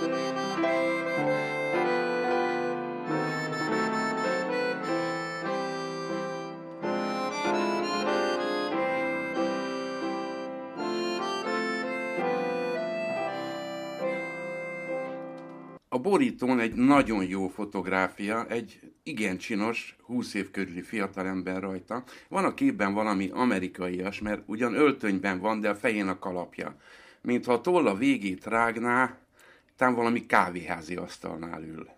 A borítón egy nagyon jó fotográfia, egy igen csinos, 20 év körüli fiatalember rajta. Van a képben valami amerikaias, mert ugyan öltönyben van, de a fején a kalapja. Mintha a tolla végét rágná, tám valami kávéházi asztalnál ül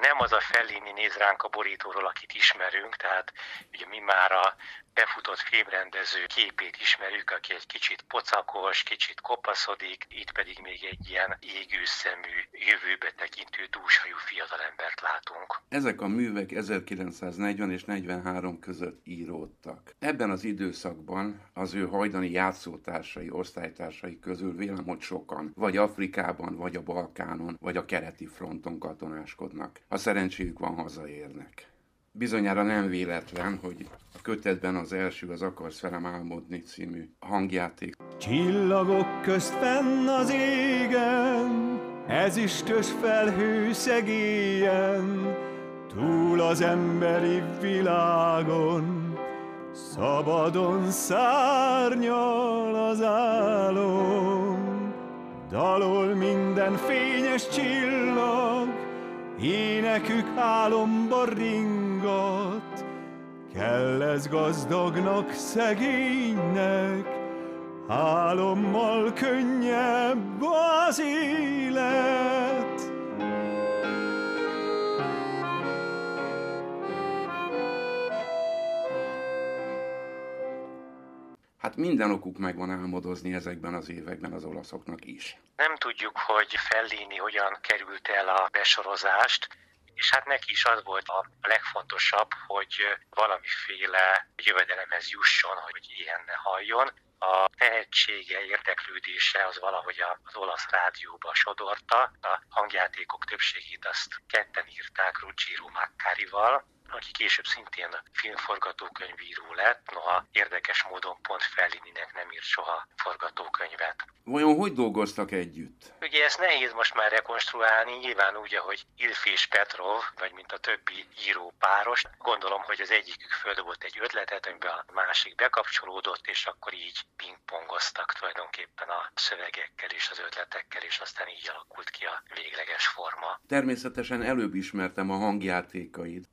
nem az a Fellini néz ránk a borítóról, akit ismerünk, tehát ugye mi már a befutott filmrendező képét ismerjük, aki egy kicsit pocakos, kicsit kopaszodik, itt pedig még egy ilyen égő szemű, jövőbe tekintő dúshajú fiatalembert látunk. Ezek a művek 1940 és 43 között íródtak. Ebben az időszakban az ő hajdani játszótársai, osztálytársai közül vélem, hogy sokan vagy Afrikában, vagy a Balkánon, vagy a keleti fronton katonáskodnak. A szerencséjük van, hazaérnek. Bizonyára nem véletlen, hogy a kötetben az első az Akarsz velem álmodni című hangjáték. Csillagok közt fenn az égen, ezüstös felhő szegélyen, túl az emberi világon, szabadon szárnyal az álom. Dalol minden fényes csillag, énekük álomba ringat, kell ez gazdagnak, szegénynek, álommal könnyebb az élet. Hát minden okuk megvan álmodozni ezekben az években az olaszoknak is. Nem tudjuk, hogy Fellini hogyan került el a besorozást, és hát neki is az volt a legfontosabb, hogy valamiféle jövedelemhez jusson, hogy ilyen ne halljon. A tehetsége, érdeklődése az valahogy az olasz rádióba sodorta. A hangjátékok többségét azt ketten írták Ruggiero Maccarival, aki később szintén filmforgatókönyvíró lett, noha érdekes módon pont Fellininek nem írt soha forgatókönyvet. Vajon hogy dolgoztak együtt? Ugye ezt nehéz most már rekonstruálni, nyilván úgy, ahogy Ilf és Petrov, vagy mint a többi író páros. Gondolom, hogy az egyikük földobott egy ötletet, amiben a másik bekapcsolódott, és akkor így pingpongoztak tulajdonképpen a szövegekkel és az ötletekkel, és aztán így alakult ki a végleges forma. Természetesen előbb ismertem a hangjátékaid,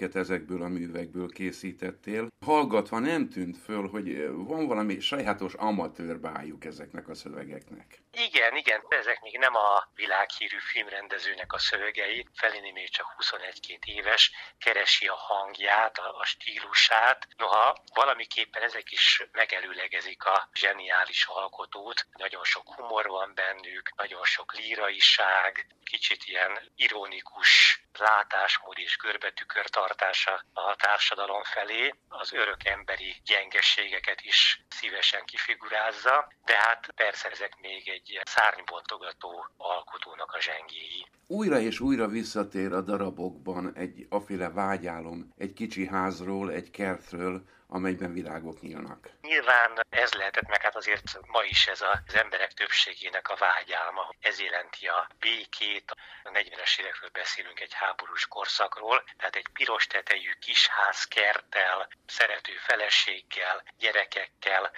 amelyeket ezekből a művekből készítettél. Hallgatva nem tűnt föl, hogy van valami sajátos amatőrbájuk ezeknek a szövegeknek. Igen, igen, ezek még nem a világhírű filmrendezőnek a szövegei. Felini még csak 21-2 éves, keresi a hangját, a, a stílusát. Noha valamiképpen ezek is megelőlegezik a zseniális alkotót. Nagyon sok humor van bennük, nagyon sok líraiság, kicsit ilyen ironikus látásmód és görbetükör tartása a társadalom felé, az örök emberi gyengeségeket is szívesen kifigurázza, de hát persze ezek még egy szárnybontogató alkotónak a zsengéi. Újra és újra visszatér a darabokban egy aféle vágyálom, egy kicsi házról, egy kertről, amelyben világok nyílnak. Nyilván ez lehetett, meg hát azért ma is ez az emberek többségének a vágyálma. Ez jelenti a békét. A 40-es évekről beszélünk egy háborús korszakról, tehát egy piros tetejű kisház kerttel, szerető feleséggel, gyerekekkel,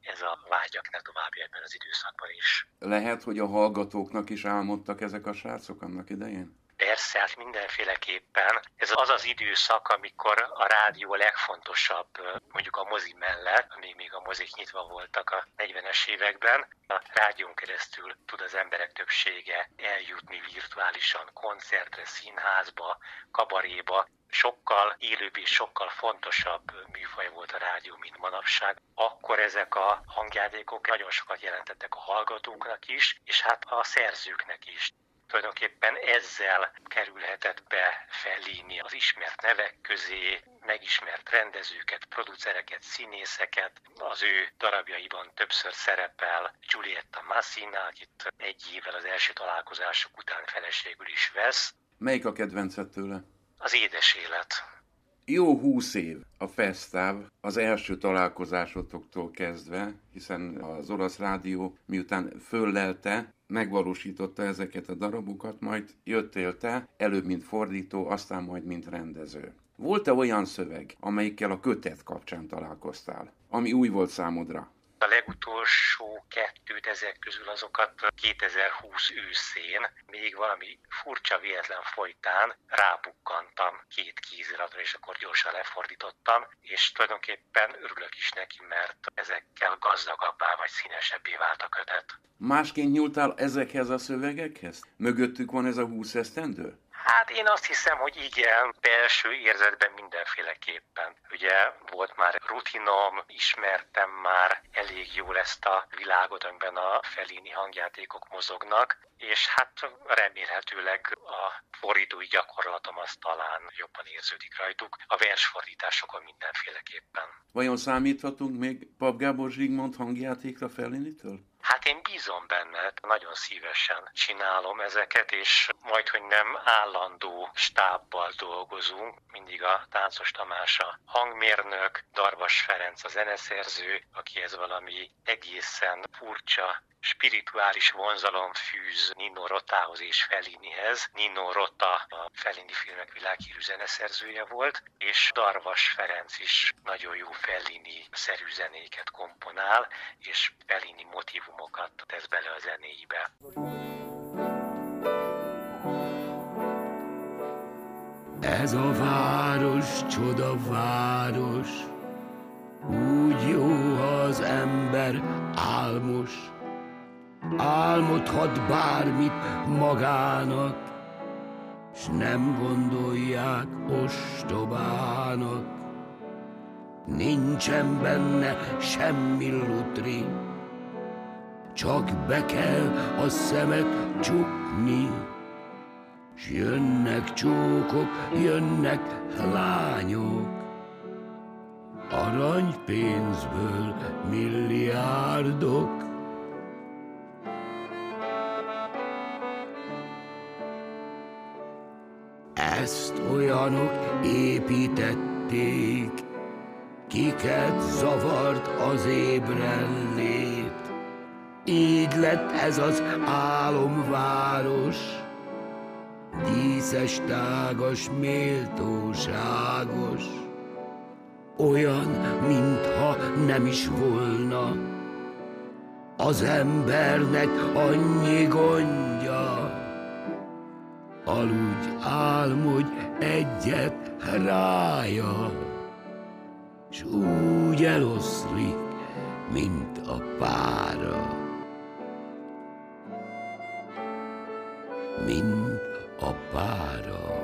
ez a vágyak ne további ebben az időszakban is. Lehet, hogy a hallgatóknak is álmodtak ezek a srácok annak idején? Persze, hát mindenféleképpen. Ez az az időszak, amikor a rádió legfontosabb, mondjuk a mozi mellett, amíg még a mozik nyitva voltak a 40-es években. A rádión keresztül tud az emberek többsége eljutni virtuálisan koncertre, színházba, kabaréba. Sokkal élőbb és sokkal fontosabb műfaj volt a rádió, mint manapság. Akkor ezek a hangjátékok nagyon sokat jelentettek a hallgatóknak is, és hát a szerzőknek is tulajdonképpen ezzel kerülhetett be Fellini az ismert nevek közé, megismert rendezőket, producereket, színészeket. Az ő darabjaiban többször szerepel Giulietta Massina, akit egy évvel az első találkozások után feleségül is vesz. Melyik a kedvencet tőle? Az édes élet. Jó húsz év a fesztáv az első találkozásotoktól kezdve, hiszen az olasz rádió miután föllelte, megvalósította ezeket a darabokat, majd jöttél te, előbb mint fordító, aztán majd mint rendező. Volt-e olyan szöveg, amelyikkel a kötet kapcsán találkoztál, ami új volt számodra? A legutolsó kettőt ezek közül azokat 2020 őszén, még valami furcsa véletlen folytán rábukkantam két kéziratra, és akkor gyorsan lefordítottam, és tulajdonképpen örülök is neki, mert ezekkel gazdagabbá vagy színesebbé vált a kötet. Másként nyúltál ezekhez a szövegekhez? Mögöttük van ez a 20 esztendő? Hát én azt hiszem, hogy igen, belső érzetben mindenféleképpen. Ugye volt már rutinom, ismertem már elég jól ezt a világot, amiben a felini hangjátékok mozognak, és hát remélhetőleg a fordítói gyakorlatom az talán jobban érződik rajtuk, a versfordításokon mindenféleképpen. Vajon számíthatunk még Pap Gábor Zsigmond hangjátékra Fellinitől? Hát én bízom benne, nagyon szívesen csinálom ezeket, és majd, hogy nem állandó stábbal dolgozunk, mindig a Táncos Tamás a hangmérnök, Darvas Ferenc a zeneszerző, akihez valami egészen furcsa spirituális vonzalom fűz Nino Rotához és Fellinihez. Nino Rota a Fellini filmek világhírű zeneszerzője volt, és Darvas Ferenc is nagyon jó Fellini szerű zenéket komponál, és Fellini motivumokat tesz bele a zenéibe. Ez a város, csoda város, úgy jó, az ember álmos, álmodhat bármit magának, s nem gondolják ostobának. Nincsen benne semmi lutri, csak be kell a szemet csukni. S jönnek csókok, jönnek lányok, aranypénzből milliárdok. Ezt olyanok építették, kiket zavart az ébrenlét. Így lett ez az álomváros, díszes, tágas, méltóságos, olyan, mintha nem is volna az embernek annyi gondja. Aludj, álmodj egyet rája, s úgy eloszlik, mint a pára. Mint a pára.